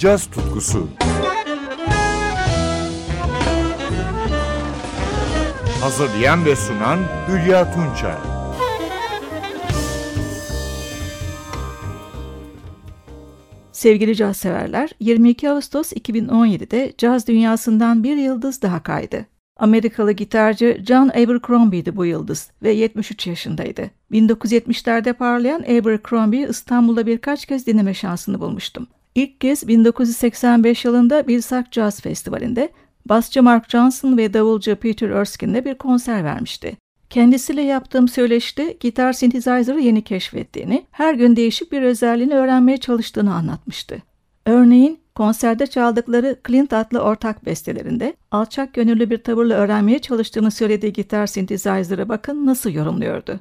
caz tutkusu. Hazırlayan ve sunan Hülya Tunçay. Sevgili caz severler, 22 Ağustos 2017'de caz dünyasından bir yıldız daha kaydı. Amerikalı gitarcı John Abercrombie'di bu yıldız ve 73 yaşındaydı. 1970'lerde parlayan Abercrombie İstanbul'da birkaç kez dinleme şansını bulmuştum. İlk kez 1985 yılında Bilsak Jazz Festivali'nde basçı Mark Johnson ve davulcu Peter Erskine'le bir konser vermişti. Kendisiyle yaptığım söyleşide gitar synthesizer'ı yeni keşfettiğini, her gün değişik bir özelliğini öğrenmeye çalıştığını anlatmıştı. Örneğin konserde çaldıkları Clint adlı ortak bestelerinde alçak gönüllü bir tavırla öğrenmeye çalıştığını söylediği gitar synthesizer'ı bakın nasıl yorumluyordu.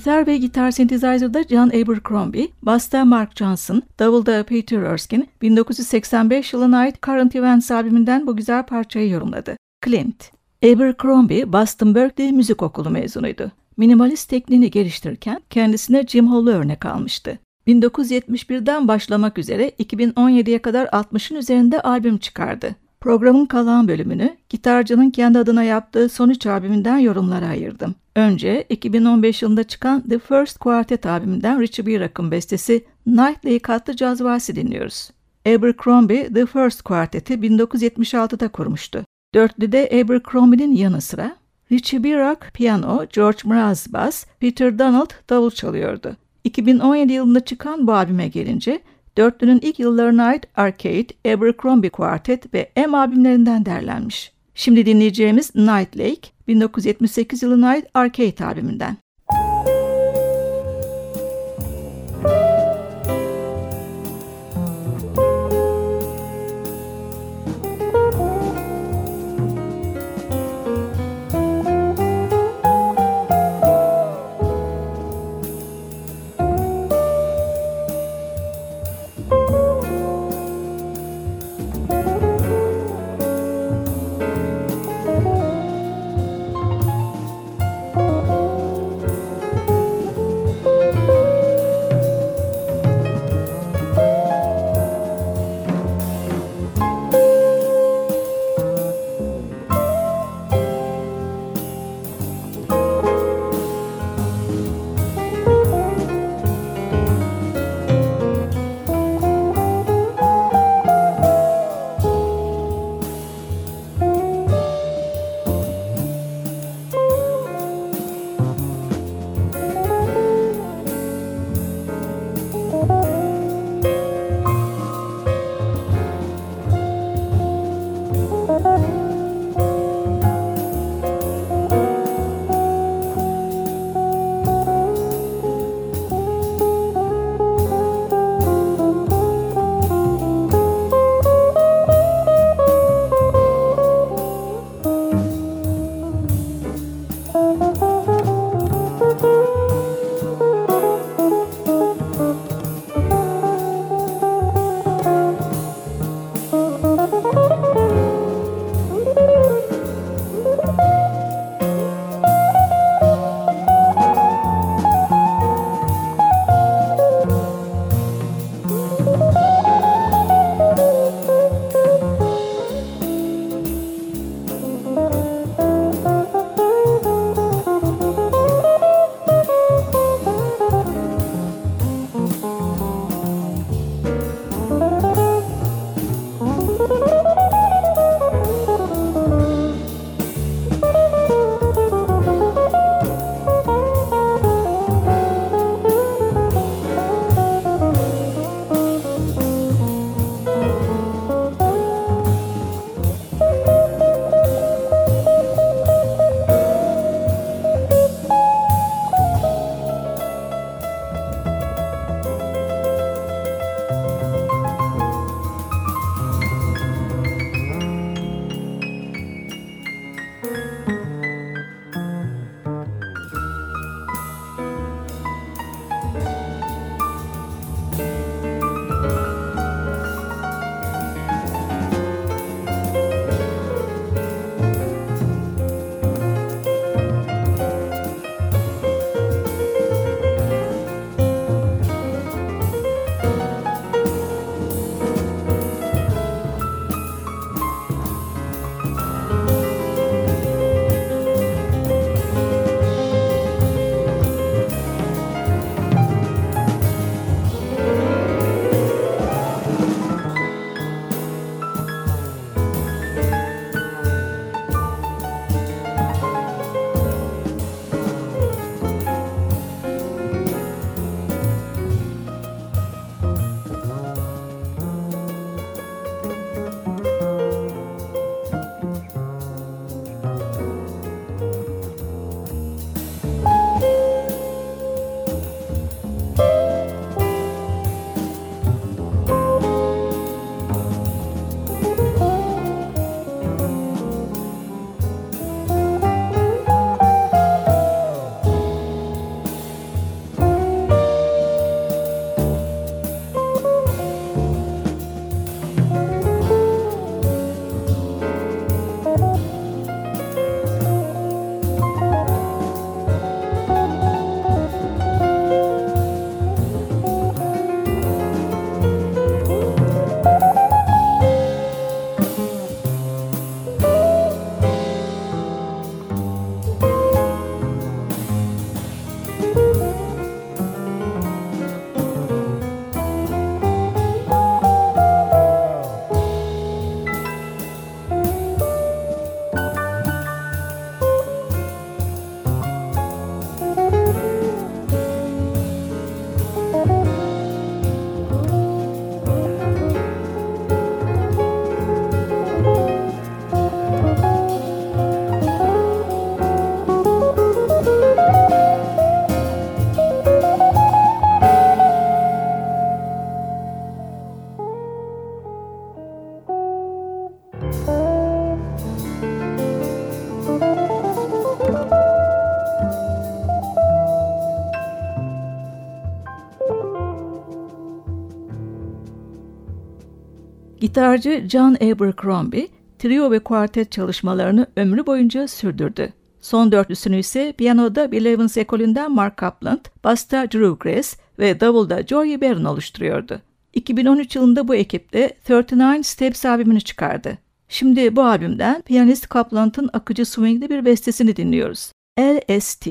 Gitar ve gitar synthesizer'da John Abercrombie, basta Mark Johnson, davulda Peter Erskine, 1985 yılına ait Current Events albümünden bu güzel parçayı yorumladı. Clint Abercrombie, Boston Berkeley Müzik Okulu mezunuydu. Minimalist tekniğini geliştirirken kendisine Jim Hall'u örnek almıştı. 1971'den başlamak üzere 2017'ye kadar 60'ın üzerinde albüm çıkardı. Programın kalan bölümünü gitarcının kendi adına yaptığı son üç albümünden yorumlara ayırdım. Önce 2015 yılında çıkan The First Quartet albümünden Richie Bearock'ın bestesi Nightly katlı caz valsi dinliyoruz. Abercrombie The First Quartet'i 1976'da kurmuştu. Dörtlüde Abercrombie'nin yanı sıra Richie Bearock piyano, George Mraz bass, Peter Donald davul çalıyordu. 2017 yılında çıkan bu albüme gelince dörtlünün ilk yıllarına ait Arcade, Abercrombie Quartet ve M albümlerinden derlenmiş. Şimdi dinleyeceğimiz Night Lake 1978 yılına ait Arcade albümünden. Gitarcı John Abercrombie, trio ve kuartet çalışmalarını ömrü boyunca sürdürdü. Son dörtlüsünü ise piyanoda Bill Evans ekolünden Mark Kaplan, basta Drew Grace ve davulda Joey Barron oluşturuyordu. 2013 yılında bu ekipte 39 Steps albümünü çıkardı. Şimdi bu albümden piyanist Kaplan'ın akıcı swingli bir bestesini dinliyoruz. LST.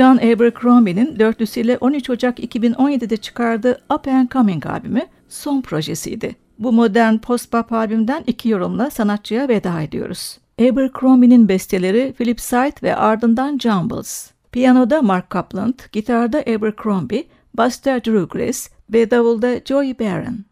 John Abercrombie'nin dörtlüsüyle 13 Ocak 2017'de çıkardığı Up and Coming albümü son projesiydi. Bu modern post-bop albümden iki yorumla sanatçıya veda ediyoruz. Abercrombie'nin besteleri Philip Sight ve ardından Jumbles. Piyanoda Mark Kaplan, gitarda Abercrombie, basta Drew Grace ve davulda Joey Barron.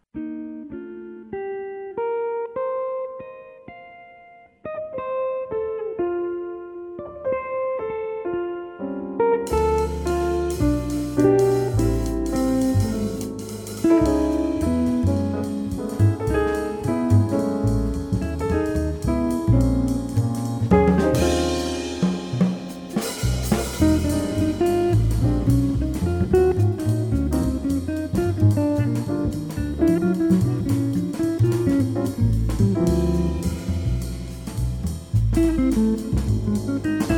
Música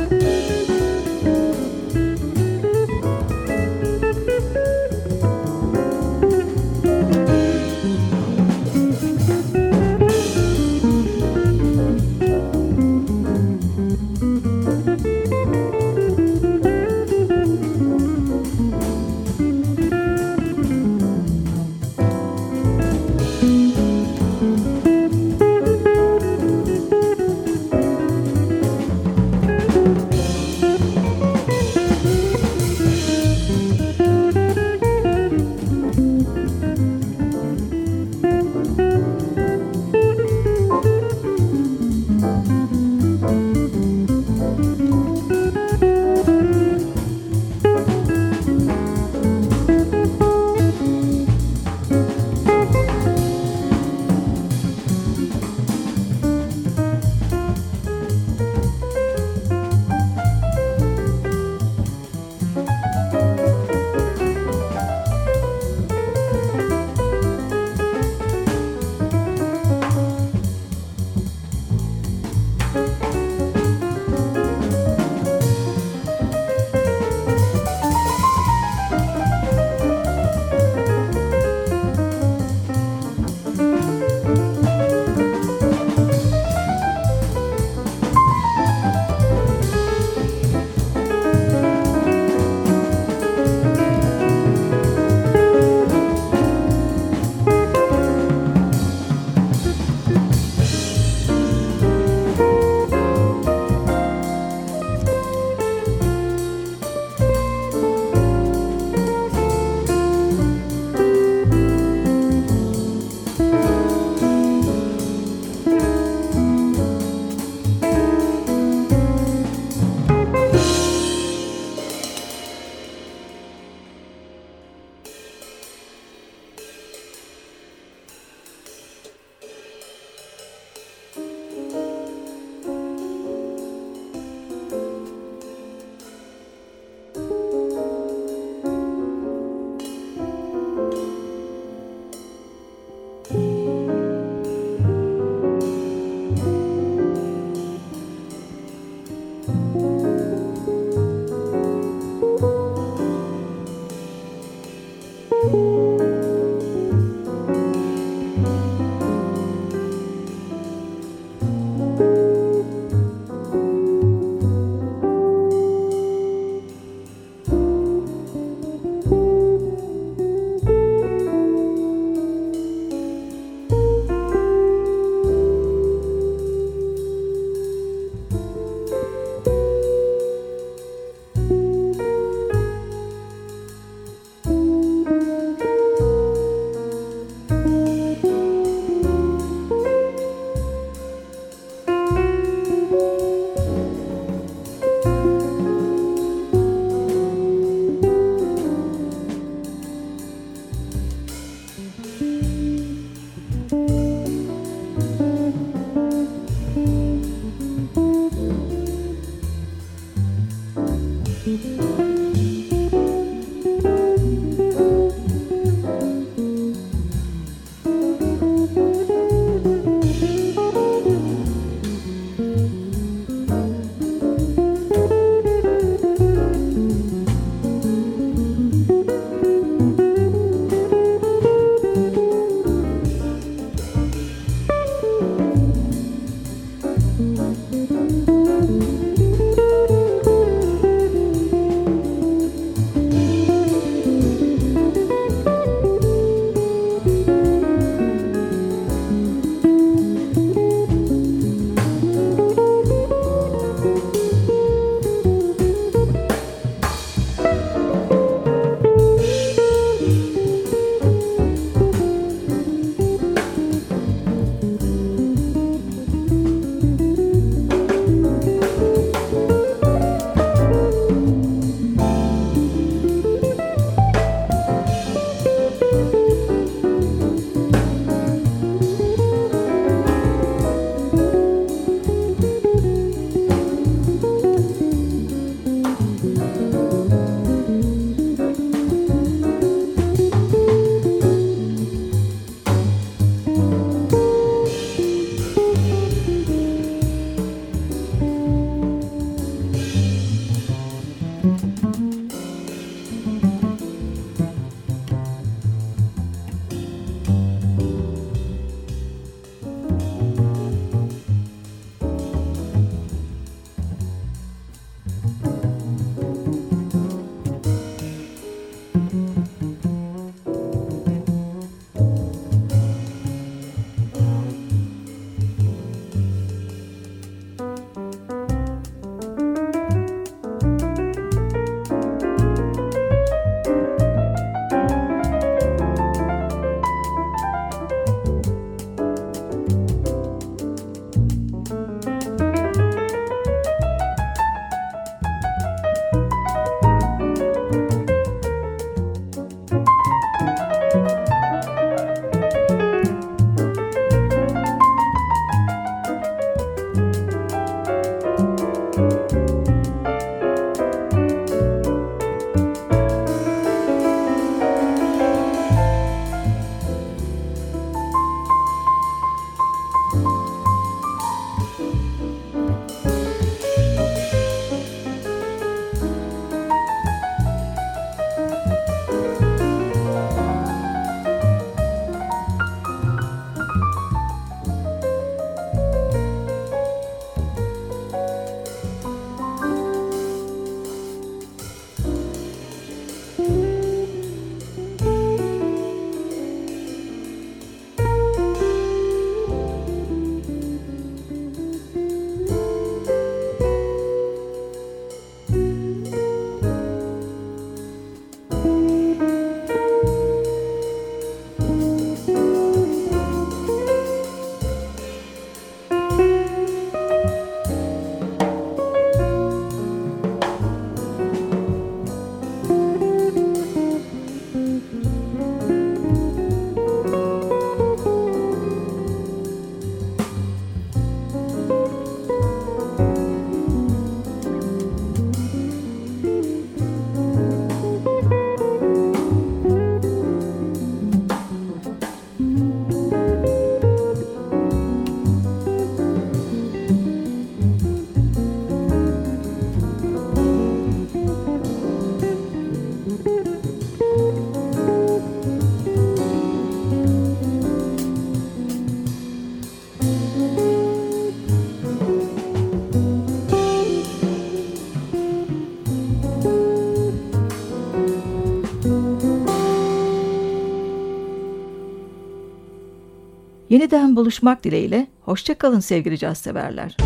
Yeniden buluşmak dileğiyle, hoşçakalın sevgili caz severler.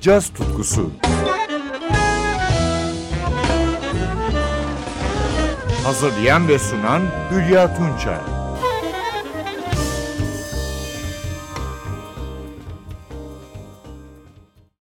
Caz tutkusu. Hazırlayan ve sunan Hülya Tunçay